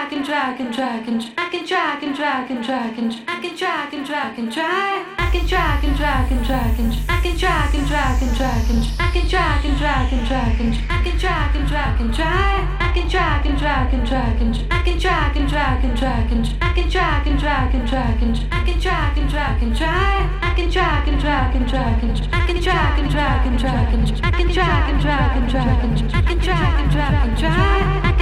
track and track and track and I can track and track and track and I can track and track and track I can track and track and track and I can track and track and track and I can track and track and track and I can track and track and track I can track and track and track and I can track and track and track and I can track and track and track and I can track and track and track I can track and track and track and I can track and track and track and I can track and track and track and I can track and track and track